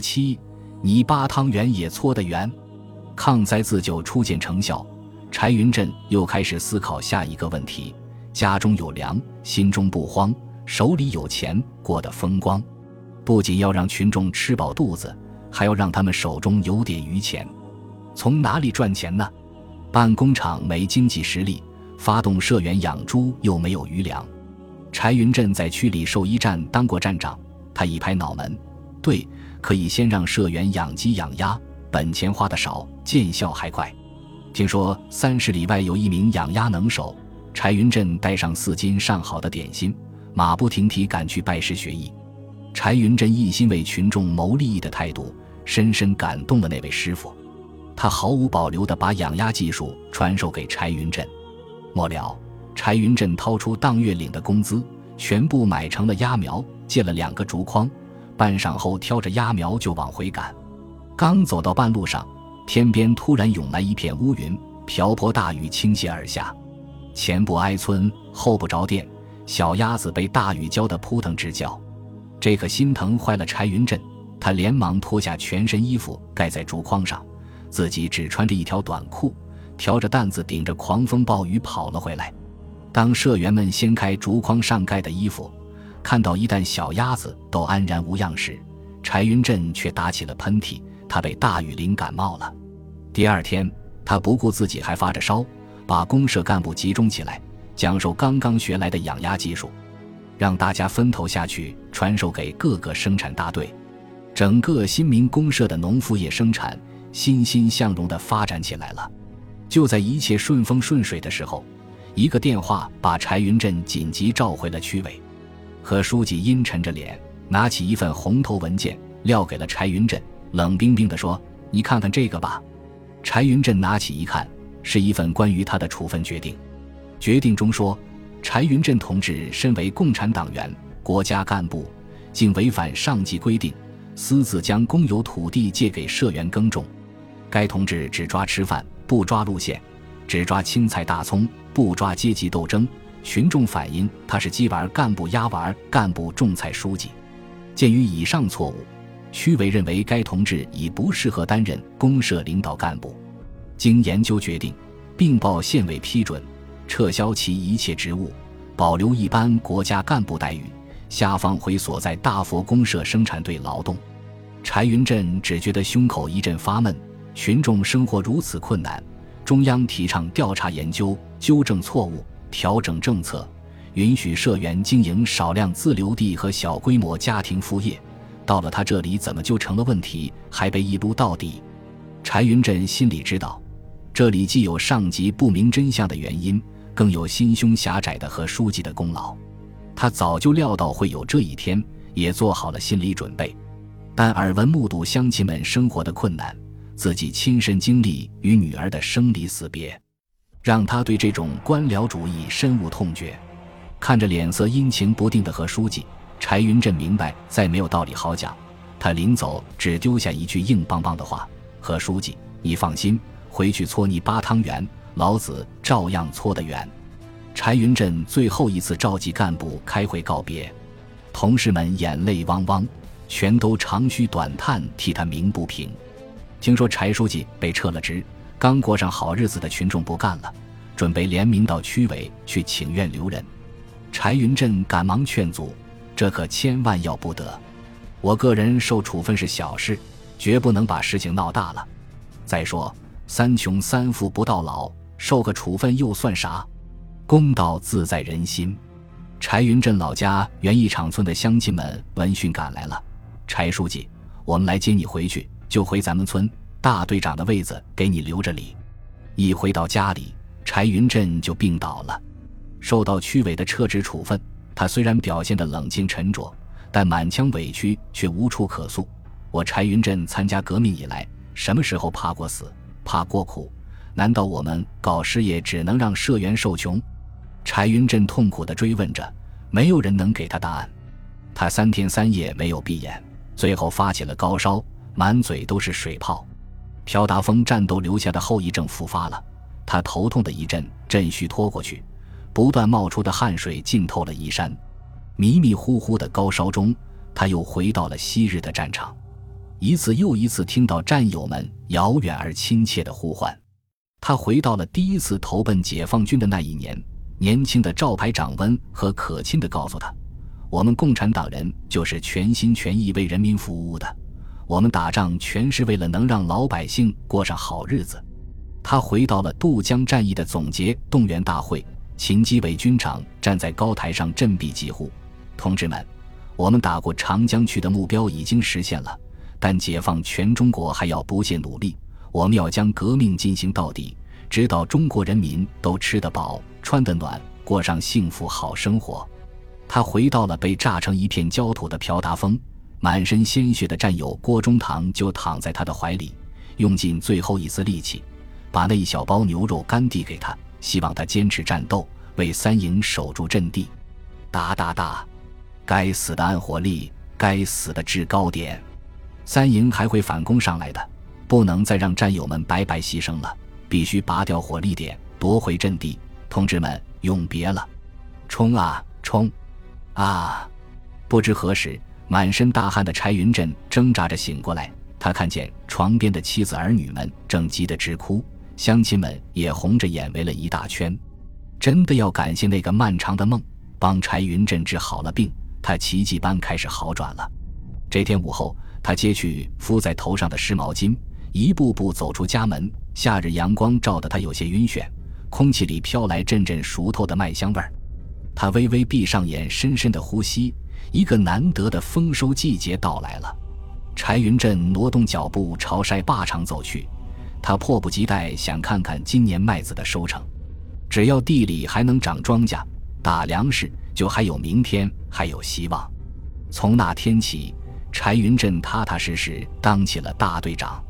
七，泥巴汤圆也搓得圆。抗灾自救初见成效，柴云振又开始思考下一个问题：家中有粮，心中不慌；手里有钱，过得风光。不仅要让群众吃饱肚子，还要让他们手中有点余钱。从哪里赚钱呢？办工厂没经济实力，发动社员养猪又没有余粮。柴云振在区里兽医站当过站长，他一拍脑门，对，可以先让社员养鸡养鸭，本钱花的少，见效还快。听说三十里外有一名养鸭能手，柴云振带上四斤上好的点心，马不停蹄赶去拜师学艺。柴云振一心为群众谋利益的态度，深深感动了那位师傅。他毫无保留地把养鸭技术传授给柴云振。末了，柴云振掏出当月领的工资，全部买成了鸭苗，借了两个竹筐，半晌后挑着鸭苗就往回赶。刚走到半路上，天边突然涌来一片乌云，瓢泼大雨倾泻而下，前不挨村，后不着店，小鸭子被大雨浇得扑腾直叫。这可心疼坏了柴云振，他连忙脱下全身衣服盖在竹筐上。自己只穿着一条短裤，挑着担子，顶着狂风暴雨跑了回来。当社员们掀开竹筐上盖的衣服，看到一担小鸭子都安然无恙时，柴云振却打起了喷嚏。他被大雨淋感冒了。第二天，他不顾自己还发着烧，把公社干部集中起来，讲授刚刚学来的养鸭技术，让大家分头下去传授给各个生产大队。整个新民公社的农副业生产。欣欣向荣地发展起来了。就在一切顺风顺水的时候，一个电话把柴云振紧急召回了区委。何书记阴沉着脸，拿起一份红头文件，撂给了柴云振，冷冰冰地说：“你看看这个吧。”柴云振拿起一看，是一份关于他的处分决定。决定中说：“柴云振同志身为共产党员、国家干部，竟违反上级规定，私自将公有土地借给社员耕种。”该同志只抓吃饭，不抓路线；只抓青菜大葱，不抓阶级斗争。群众反映他是鸡娃干部鸭娃干部种菜书记。鉴于以上错误，区委认为该同志已不适合担任公社领导干部。经研究决定，并报县委批准，撤销其一切职务，保留一般国家干部待遇，下放回所在大佛公社生产队劳动。柴云振只觉得胸口一阵发闷。群众生活如此困难，中央提倡调查研究、纠正错误、调整政策，允许社员经营少量自留地和小规模家庭副业，到了他这里怎么就成了问题，还被一撸到底？柴云振心里知道，这里既有上级不明真相的原因，更有心胸狭窄的和书记的功劳。他早就料到会有这一天，也做好了心理准备，但耳闻目睹乡亲们生活的困难。自己亲身经历与女儿的生离死别，让他对这种官僚主义深恶痛绝。看着脸色阴晴不定的何书记，柴云振明白再没有道理好讲。他临走只丢下一句硬邦邦的话：“何书记，你放心，回去搓泥巴汤圆，老子照样搓得圆。”柴云振最后一次召集干部开会告别，同事们眼泪汪汪，全都长吁短叹，替他鸣不平。听说柴书记被撤了职，刚过上好日子的群众不干了，准备联名到区委去请愿留人。柴云振赶忙劝阻：“这可千万要不得！我个人受处分是小事，绝不能把事情闹大了。再说三穷三富不到老，受个处分又算啥？公道自在人心。”柴云振老家园艺场村的乡亲们闻讯赶来了：“柴书记，我们来接你回去。”就回咱们村大队长的位子给你留着里。一回到家里，柴云振就病倒了。受到区委的撤职处分，他虽然表现得冷静沉着，但满腔委屈却无处可诉。我柴云振参加革命以来，什么时候怕过死，怕过苦？难道我们搞事业只能让社员受穷？柴云振痛苦地追问着，没有人能给他答案。他三天三夜没有闭眼，最后发起了高烧。满嘴都是水泡，朴达峰战斗留下的后遗症复发了。他头痛的一阵阵须拖过去，不断冒出的汗水浸透了衣衫。迷迷糊糊的高烧中，他又回到了昔日的战场。一次又一次听到战友们遥远而亲切的呼唤。他回到了第一次投奔解放军的那一年，年轻的赵排长温和可亲地告诉他：“我们共产党人就是全心全意为人民服务的，我们打仗全是为了能让老百姓过上好日子。”他回到了渡江战役的总结动员大会，秦基伟军长站在高台上振臂疾呼：“同志们，我们打过长江去的目标已经实现了，但解放全中国还要不懈努力。”我们要将革命进行到底，直到中国人民都吃得饱、穿得暖，过上幸福好生活。他回到了被炸成一片焦土的朴达峰，满身鲜血的战友郭中堂就躺在他的怀里，用尽最后一丝力气，把那一小包牛肉干递给他，希望他坚持战斗，为三营守住阵地。哒哒哒，该死的暗火力，该死的制高点，三营还会反攻上来的。不能再让战友们白白牺牲了，必须拔掉火力点，夺回阵地。同志们，永别了！冲啊，冲！啊！不知何时，满身大汗的柴云振挣扎着醒过来。他看见床边的妻子儿女们正急得直哭，乡亲们也红着眼围了一大圈。真的要感谢那个漫长的梦，帮柴云振治好了病，他奇迹般开始好转了。这天午后，他揭去敷在头上的湿毛巾。一步步走出家门，夏日阳光照得他有些晕眩，空气里飘来阵阵熟透的麦香味儿。他微微闭上眼，深深的呼吸。一个难得的丰收季节到来了。柴云振挪动脚步朝晒坝场走去，他迫不及待想看看今年麦子的收成。只要地里还能长庄稼、打粮食，就还有明天，还有希望。从那天起，柴云振踏踏实实当起了大队长。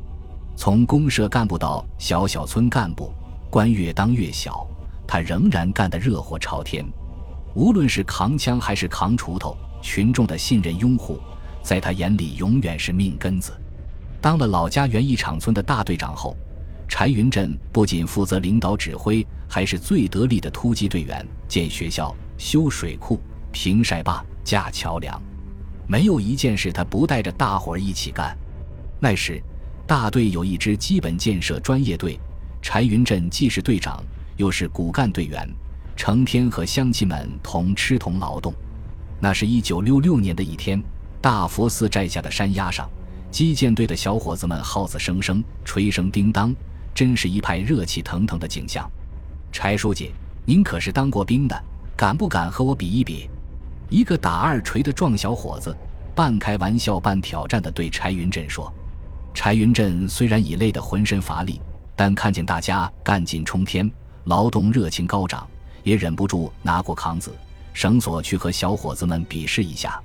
从公社干部到小小村干部，官越当越小，他仍然干得热火朝天。无论是扛枪还是扛锄头，群众的信任拥护，在他眼里永远是命根子。当了老家园艺场村的大队长后，柴云振不仅负责领导指挥，还是最得力的突击队员，建学校、修水库、平晒坝、架桥梁，没有一件事他不带着大伙儿一起干。那时。大队有一支基本建设专业队，柴云振既是队长，又是骨干队员，成天和乡亲们同吃同劳动。那是一九六六年的一天，大佛寺寨下的山崖上，基建队的小伙子们号子声声，锤声叮当，真是一派热气腾腾的景象。柴书记，您可是当过兵的，敢不敢和我比一比？一个打二锤的壮小伙子，半开玩笑半挑战地对柴云振说。柴云振虽然已累得浑身乏力，但看见大家干劲冲天，劳动热情高涨，也忍不住拿过扛子、绳索去和小伙子们比试一下。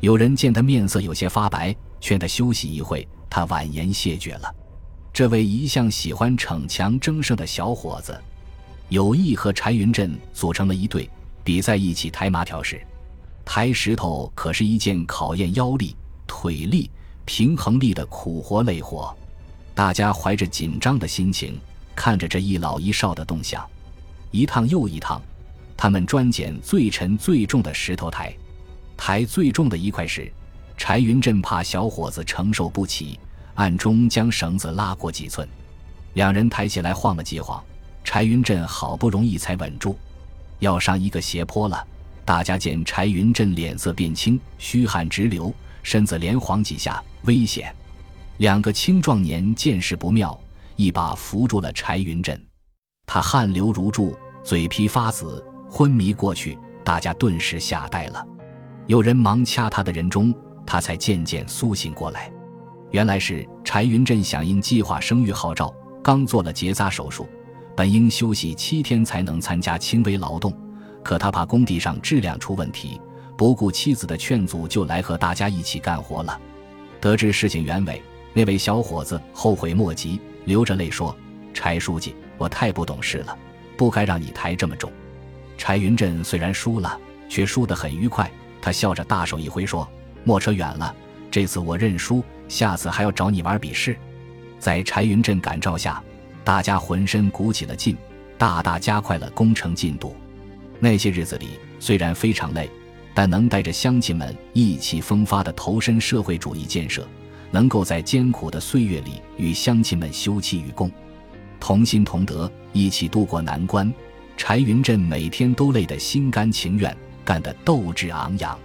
有人见他面色有些发白，劝他休息一会，他婉言谢绝了。这位一向喜欢逞强争胜的小伙子，有意和柴云振组成了一队，比赛一起抬麻条时，抬石头可是一件考验腰力、腿力。平衡力的苦活累活，大家怀着紧张的心情看着这一老一少的动向，一趟又一趟，他们专捡最沉最重的石头抬。抬最重的一块时，柴云振怕小伙子承受不起，暗中将绳子拉过几寸。两人抬起来晃了几晃，柴云振好不容易才稳住。要上一个斜坡了，大家见柴云振脸色变青，虚汗直流。身子连晃几下，危险！两个青壮年见势不妙，一把扶住了柴云振。他汗流如注，嘴皮发紫，昏迷过去。大家顿时吓呆了。有人忙掐他的人中，他才渐渐苏醒过来。原来是柴云振响应计划生育号召，刚做了结扎手术，本应休息七天才能参加轻微劳动，可他怕工地上质量出问题。不顾妻子的劝阻，就来和大家一起干活了。得知事情原委，那位小伙子后悔莫及，流着泪说：“柴书记，我太不懂事了，不该让你抬这么重。”柴云振虽然输了，却输得很愉快。他笑着大手一挥说：“莫扯远了，这次我认输，下次还要找你玩比试。”在柴云振感召下，大家浑身鼓起了劲，大大加快了工程进度。那些日子里，虽然非常累。但能带着乡亲们意气风发地投身社会主义建设，能够在艰苦的岁月里与乡亲们休戚与共，同心同德，一起渡过难关。柴云振每天都累得心甘情愿，干得斗志昂扬。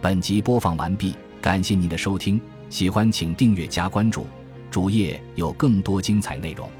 本集播放完毕，感谢您的收听，喜欢请订阅加关注，主页有更多精彩内容。